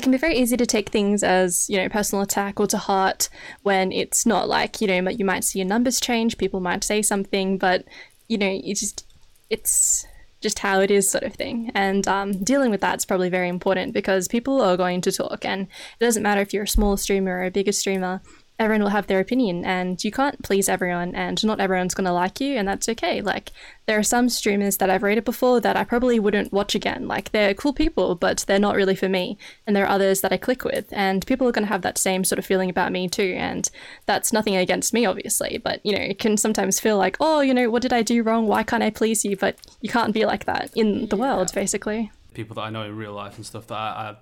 it can be very easy to take things as you know personal attack or to heart when it's not like you know you might see your numbers change people might say something but you know you just it's just how it is sort of thing. And um, dealing with that's probably very important because people are going to talk and it doesn't matter if you're a small streamer or a bigger streamer everyone will have their opinion and you can't please everyone and not everyone's going to like you and that's okay. Like there are some streamers that i've rated before that i probably wouldn't watch again. Like they're cool people but they're not really for me and there are others that i click with and people are going to have that same sort of feeling about me too and that's nothing against me obviously but you know it can sometimes feel like oh you know what did i do wrong? Why can't i please you? But you can't be like that in the world basically. People that I know in real life and stuff that I, I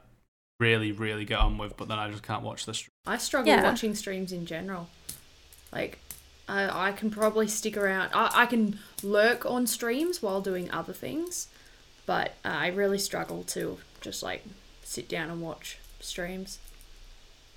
really, really get on with, but then I just can't watch the stream. I struggle Yeah. watching streams in general. Like, I, I can probably stick around. I, I can lurk on streams while doing other things, but uh, I really struggle to just like sit down and watch streams.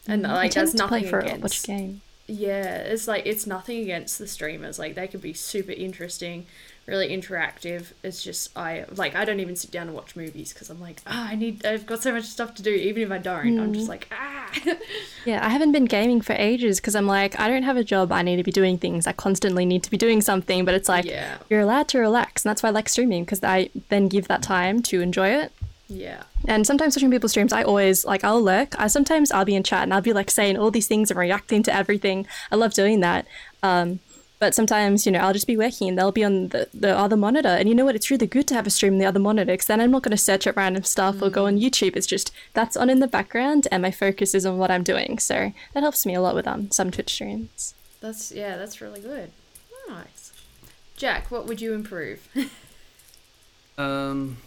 And Mm, I like, tend that's to play nothing for a against. watch game Yeah, it's like it's nothing against the streamers. Like they could be super interesting, really interactive. It's just I like I don't even sit down and watch movies because I'm like ah I need I've got so much stuff to do. Even if I don't, I'm just like ah. [LAUGHS] Yeah, I haven't been gaming for ages because I'm like, I don't have a job. I need to be doing things. I constantly need to be doing something. But it's like, Yeah. you're allowed to relax. And that's why I like streaming because I then give that time to enjoy it. yeah. And sometimes watching people's streams, I always, like, I'll lurk. I Sometimes I'll be in chat and I'll be like saying all these things and reacting to everything. I love doing that. Um, but sometimes, you know, I'll just be working and they'll be on the, the other monitor. And you know what? It's really good to have a stream on the other monitor because then I'm not going to search up random stuff or go on YouTube. It's just that's on in the background and my focus is on what I'm doing. So that helps me a lot with um, some Twitch streams. That's yeah, that's really good. Nice. Jack, what would you improve? [LAUGHS] Um,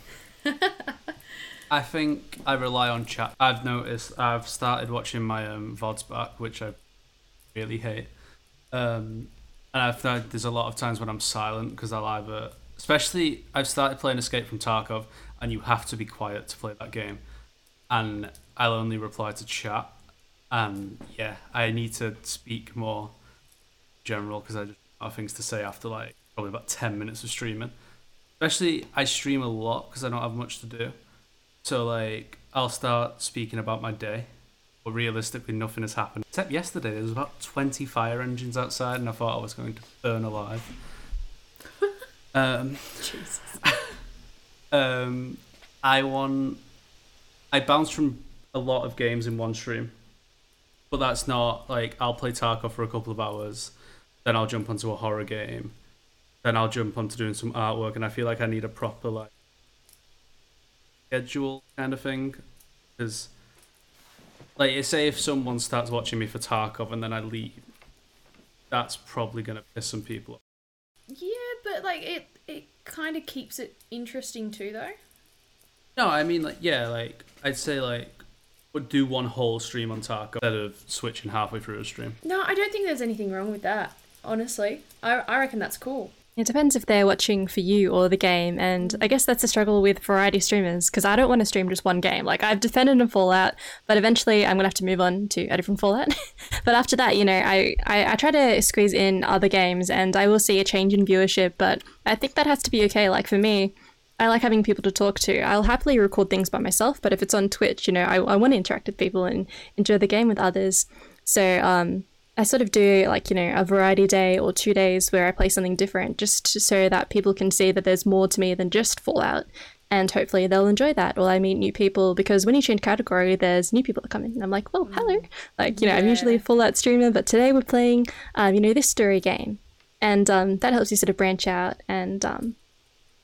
I think I rely on chat. I've noticed I've started watching my um, VODs back, which I really hate. Um, and I've found there's a lot of times when I'm silent because I'll either, especially I've started playing Escape from Tarkov, and you have to be quiet to play that game, and I'll only reply to chat. And yeah, I need to speak more general because I just have things to say after like probably about ten minutes of streaming especially I stream a lot because I don't have much to do. So like I'll start speaking about my day, but realistically nothing has happened. Except yesterday there was about twenty fire engines outside, and I thought I was going to burn alive. [LAUGHS] um, Jesus. um, I won. I bounced from a lot of games in one stream, but that's not like I'll play Tarkov for a couple of hours, then I'll jump onto a horror game, then I'll jump onto doing some artwork, and I feel like I need a proper like schedule kind of thing, because like say if someone starts watching me for Tarkov and then I leave, that's probably gonna piss some people off. Yeah, but like it it kind of keeps it interesting too though. No, I mean like yeah, like I'd say like would do one whole stream on Tarkov instead of switching halfway through a stream. No, I don't think there's anything wrong with that. Honestly, I I reckon that's cool. It depends if they're watching for you or the game, and I guess that's a struggle with variety streamers because I don't want to stream just one game. Like I've defended in Fallout, but eventually I'm gonna have to move on to a different Fallout. [LAUGHS] but after that, you know, I, I I try to squeeze in other games, and I will see a change in viewership. But I think that has to be okay. Like for me, I like having people to talk to. I'll happily record things by myself, but if it's on Twitch, you know, I, I want to interact with people and enjoy the game with others. So um, I sort of do like, you know, a variety day or two days where I play something different just so that people can see that there's more to me than just Fallout. And hopefully they'll enjoy that. Or I meet new people because when you change category, there's new people that come in. And I'm like, well, hello. Like, you know, I'm usually a Fallout streamer, but today we're playing, um, you know, this story game. And um, that helps you sort of branch out. And um,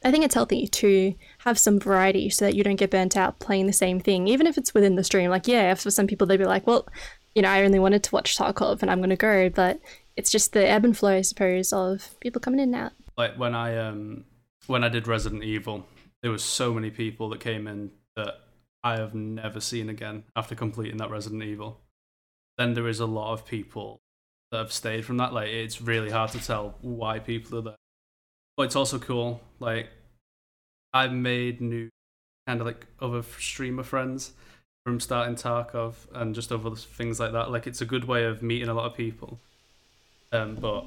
I think it's healthy to have some variety so that you don't get burnt out playing the same thing, even if it's within the stream. Like, yeah, for some people, they'd be like, well, you know, I only wanted to watch Tarkov and I'm going to go. But it's just the ebb and flow, I suppose, of people coming in and out. Like when I um when I did Resident Evil, there was so many people that came in that I have never seen again after completing that Resident Evil. Then there is a lot of people that have stayed from that. Like it's really hard to tell why people are there. But it's also cool. Like I've made new kind of like other streamer friends from starting Tarkov and just other things like that. Like it's a good way of meeting a lot of people. Um, but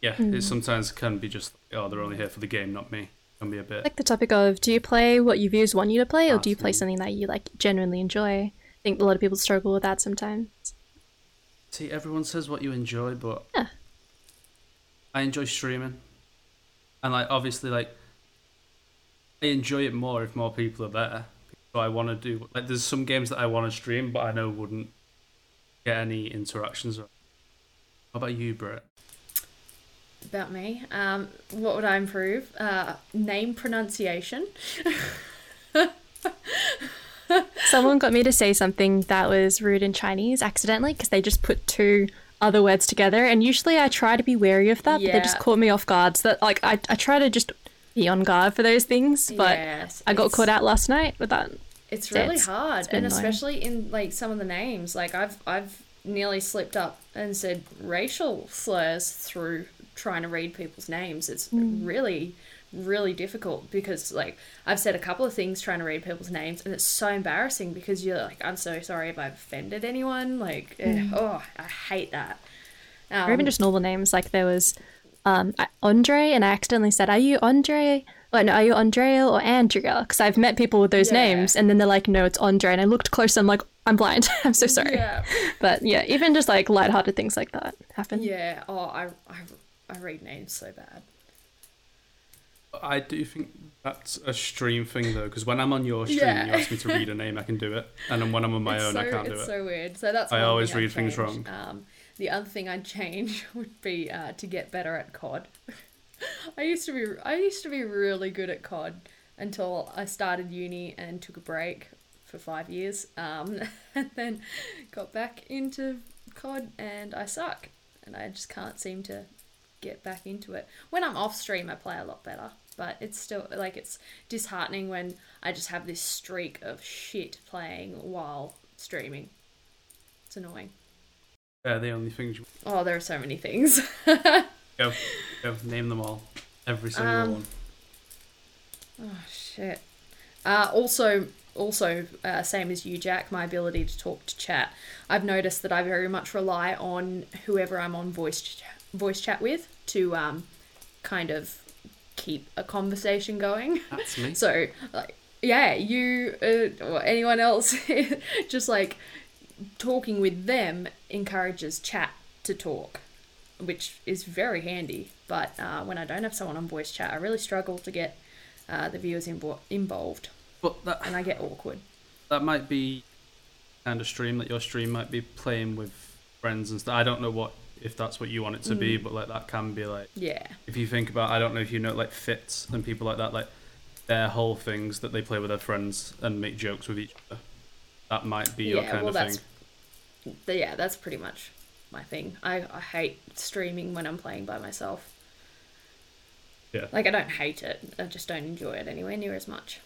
yeah, it sometimes can be just oh, they're only here for the game, not me. Can be a bit. like the topic of do you play what your viewers want you to play or do you play something that you like genuinely enjoy? I think a lot of people struggle with that sometimes. See, everyone says what you enjoy, but Yeah. I enjoy streaming, and like obviously, like I enjoy it more if more people are there. So I want to do like there's some games that I want to stream, but I know wouldn't get any interactions. How about you, Britt? About me, um, what would I improve? Uh, name pronunciation. [LAUGHS] Someone got me to say something that was rude in Chinese accidentally because they just put two other words together. And usually I try to be wary of that, but they just caught me off guard. So that, like, I, I try to just be on guard for those things, but Yes, I got caught out last night with that. It's really it's- hard, it's and annoying. especially in like some of the names. Like I've I've nearly slipped up and said racial slurs through trying to read people's names. It's Hmm. really really difficult because like I've said a couple of things trying to read people's names, and it's so embarrassing because you're like I'm so sorry if I've offended anyone. Like eh, oh I hate that. Um, or even just normal names. Like there was um, Andre, and I accidentally said, "Are you Andre?" Like, no, are you Andrea or Andrea? Because I've met people with those Yeah. names, and then they're like, "No, it's Andre." And I looked closer. I'm like, "I'm blind. [LAUGHS] I'm so sorry." yeah But yeah, even just like lighthearted things like that happen. yeah oh I I I read names so bad. I do think that's a stream thing though, because when I'm on your stream, Yeah. you ask me to read a name, I can do it, and then when I'm on [LAUGHS] my it's own, so, I can't do it's it. so weird. So that's I always thing I'd read things wrong. Um, the other thing I'd change [LAUGHS] would be uh, to get better at COD. [LAUGHS] I used to be I used to be really good at COD until I started uni and took a break for five years, um, [LAUGHS] and then got back into COD and I suck, and I just can't seem to get back into it. When I'm off stream, I play a lot better, but it's still like it's disheartening when I just have this streak of shit playing while streaming. It's annoying. They're the only things. You... Oh, there are so many things. [LAUGHS] Go, go, name them all, every single Um, one. oh shit. Uh, also, also, uh, same as you, Jack. My ability to talk to chat. I've noticed that I very much rely on whoever I'm on voice ch- voice chat with to um, kind of keep a conversation going. That's me. [LAUGHS] So, like, yeah, you uh, or anyone else, [LAUGHS] just like talking with them encourages chat to talk, which is very handy. But uh, when I don't have someone on voice chat, I really struggle to get uh, the viewers invo- involved, But that and I get awkward. that might be kind of stream that your stream might be playing with friends and stuff. I don't know what if that's what you want it to be, Mm. but like that can be like Yeah, if you think about I don't know if you know like Fitz and people like that, like their whole things that they play with their friends and make jokes with each other. That might be your kind well, of thing. But yeah, that's pretty much my thing. I, I hate streaming when I'm playing by myself. Yeah. Like I don't hate it, I just don't enjoy it anywhere near as much.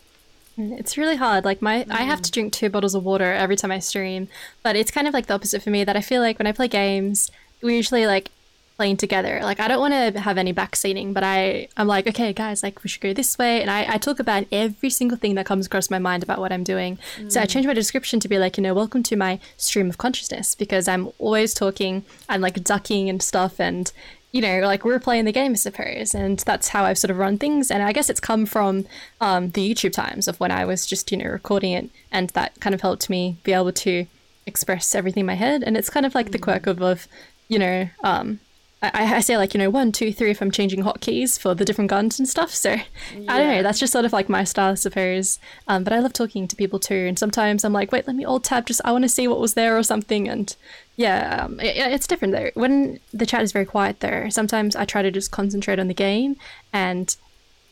Mm, It's really hard. Like my, I have to drink two bottles of water every time I stream, but it's kind of like the opposite for me. That I feel like when I play games, we usually like playing together. Like I don't want to have any backseating, but I, I'm like, okay, guys, like we should go this way, and I, I talk about every single thing that comes across my mind about what I'm doing. So I change my description to be like, you know, welcome to my stream of consciousness because I'm always talking, I'm like ducking and stuff, and you know, like we're playing the game, I suppose, and that's how I've sort of run things. And I guess it's come from um, the YouTube times of when I was just, you know, recording it, and that kind of helped me be able to express everything in my head. And it's kind of like the quirk of, of you know, um, I, I say like, you know, one, two, three if I'm changing hotkeys for the different guns and stuff. So I don't know, that's just sort of like my style, I suppose. Um, but I love talking to people too. And sometimes I'm like, wait, let me alt tab, just I want to see what was there or something. And yeah, um, it, it's different though. When the chat is very quiet though, sometimes I try to just concentrate on the game and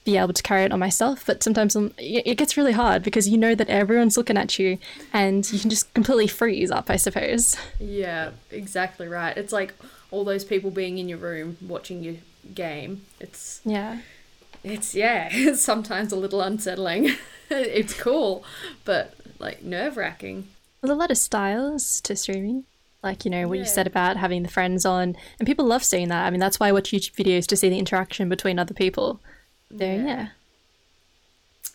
be able to carry it on myself. But sometimes it it gets really hard because you know that everyone's looking at you and you can just completely freeze up, I suppose. Yeah, exactly right. It's like all those people being in your room watching your game. It's Yeah. it's yeah, [LAUGHS] it's sometimes a little unsettling. [LAUGHS] it's cool, but like nerve wracking. There's a lot of styles to streaming. Like, you know, what you said about having the friends on. And people love seeing that. I mean, that's why I watch YouTube videos to see the interaction between other people. So, yeah.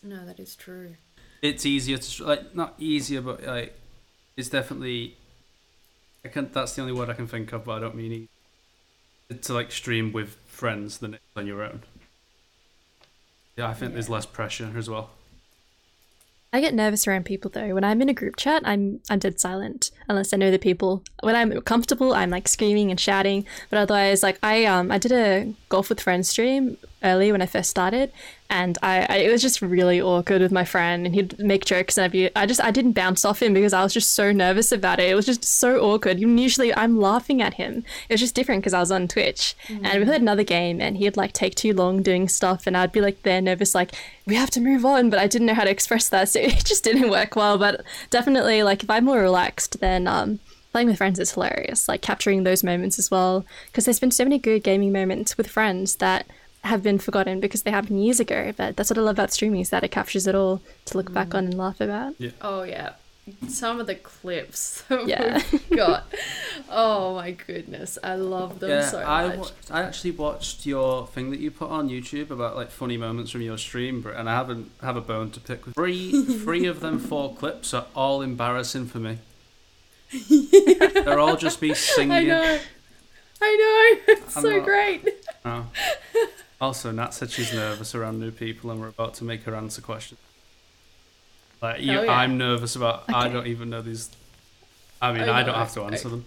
No, that is true. It's easier to like not easier, but like it's definitely. I can't. That's the only word I can think of, but I don't mean easy. to like stream with friends than on your own. Yeah, I think there's less pressure as well. I get nervous around people though. When I'm in a group chat, I'm I'm dead silent unless I know the people. When I'm comfortable, I'm like screaming and shouting. But otherwise, like I um I did a golf with friends stream early when I first started, and I, I it was just really awkward with my friend and he'd make jokes and I'd be I just I didn't bounce off him because I was just so nervous about it. It was just so awkward. Usually I'm laughing at him. It was just different because I was on Twitch and we played another game and he'd like take too long doing stuff and I'd be like there nervous like we have to move on but I didn't know how to express that so [LAUGHS] it just didn't work well. But definitely like if I'm more relaxed then um playing with friends is hilarious like capturing those moments as well because there's been so many good gaming moments with friends that have been forgotten because they happened years ago but that's what i love about streaming is that it captures it all to look back mm. on and laugh about Yeah. Oh yeah, some of the clips [LAUGHS] that Yeah. we've got. Oh my goodness, I love them Yeah, so I, much. wa- I actually watched your thing that you put on YouTube about like funny moments from your stream, and I haven't have a bone to pick with three. three of them four [LAUGHS] clips are all embarrassing for me. Yeah. [LAUGHS] They're all just me singing. I know, I know, it's I'm so not- great. Oh. Also, Nat said she's nervous around new people, and we're about to make her answer questions. Like you, Hell yeah. I'm nervous about. I don't even know these. I mean, I I, don't know. have to answer them.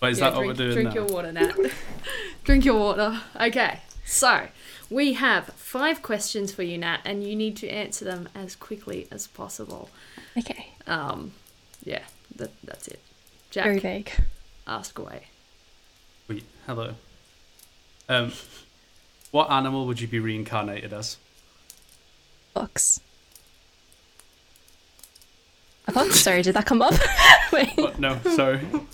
But is Yeah, that drink, what we're doing drink now? your water, Nat. [LAUGHS] drink your water. Okay, so we have five questions for you, Nat, and you need to answer them as quickly as possible. okay Um, yeah, that, that's it. very vague ask away. Wait, hello. Um, what animal would you be reincarnated as? fox a fox sorry did that come up [LAUGHS] wait What? No, sorry. Did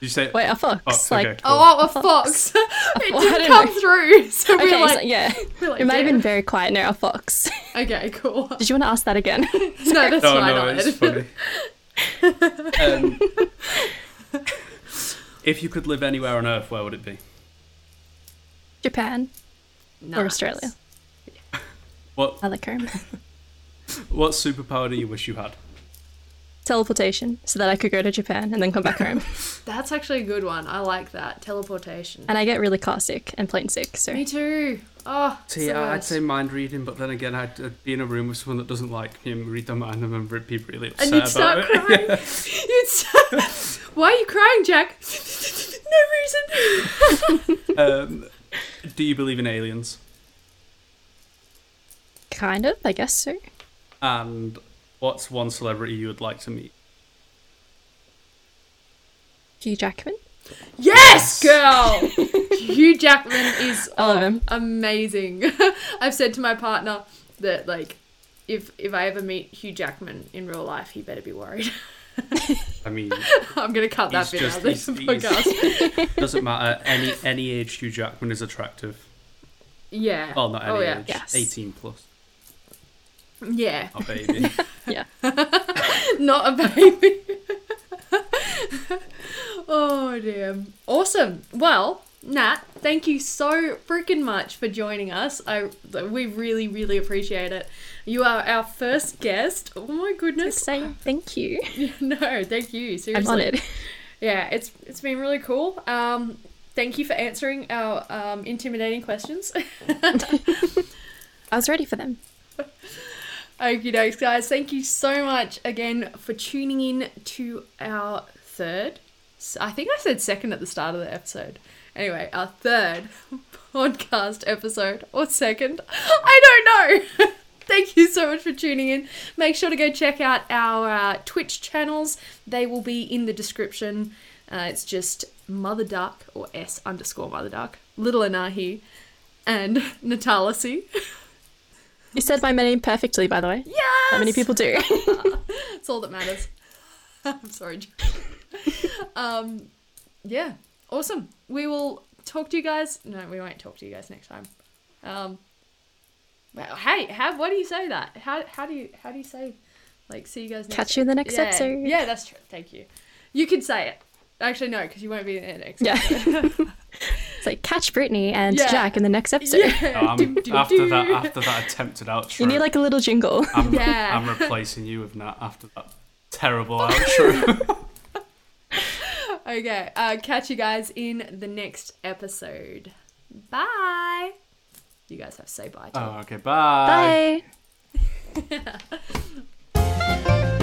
you say? wait a fox Fox, like okay, cool. Oh, a fox. fox! [LAUGHS] [LAUGHS] it Well, didn't come know. through, so okay we're like, so, yeah we're like it might have been very quiet no a fox Okay, cool. did you want to ask that again No, that's no, fine. no, it's funny. um, if you could live anywhere on Earth, where would it be? japan Nice. or australia What i like home What superpower do you wish you had? teleportation so that i could go to japan and then come back home [LAUGHS] [LAUGHS] That's actually a good one. I like that teleportation. and i get really car sick and plane sick so Me too. Oh, it's See, the I'd say mind reading, but then again, I'd, I'd be in a room with someone that doesn't like me and read their mind and then be really upset and you'd about start it. crying. [LAUGHS] you'd start, Why are you crying, Jack? no reason. um, do you believe in aliens? kind of i guess so And what's one celebrity you would like to meet? hugh jackman Yes, girl. [LAUGHS] Hugh Jackman is I love him. amazing. [LAUGHS] I've said to my partner that like, if if I ever meet Hugh Jackman in real life, he better be worried. [LAUGHS] I mean, [LAUGHS] I'm gonna cut that He's bit just- out of this he's- he's- podcast. [LAUGHS] doesn't matter. Any any age Hugh Jackman is attractive. Yeah. Well, not any oh yeah. age. Yes. 18 plus. Yeah. A baby. [LAUGHS] yeah Not a baby. oh damn. Awesome. Well, Nat, thank you so freaking much for joining us. I we really really appreciate it. You are our first guest. Oh my goodness. say thank you [LAUGHS] no, thank you. Seriously. i'm honored Yeah, it's it's been really cool. Um thank you for answering our um, intimidating questions. [LAUGHS] i was ready for them Okie dokes, guys. Thank you so much again for tuning in to our third. I think I said second at the start of the episode. Anyway, our third [LAUGHS] podcast episode or second. I don't know. [LAUGHS] Thank you so much for tuning in. Make sure to go check out our uh, Twitch channels. They will be in the description. Uh, it's just Mother Duck or S underscore Mother Duck, Little Anahi, and [LAUGHS] Natalisea. you said my name perfectly by the way Yeah. how many people do [LAUGHS] That's all that matters. I'm sorry. Um, yeah, awesome. We will talk to you guys. No, we won't talk to you guys next time. Um, hey, how? What do you say that? How? How do you? How do you say? Like, see you guys. Next Catch you in the next yeah. episode. Yeah, that's true. Thank you. You can say it. Actually, no, because you won't be in the next. Yeah. episode. [LAUGHS] It's like catch Brittany and Yeah. Jack in the next episode. yeah. No, I'm- Doo, doo, after doo. that, after that attempted outro, You need like a little jingle. I'm, Yeah. I'm replacing you with Nat after that terrible outro. [LAUGHS] Okay. Uh, catch you guys in the next episode. Bye. You guys have to say bye. To oh, okay, bye. Bye. [LAUGHS]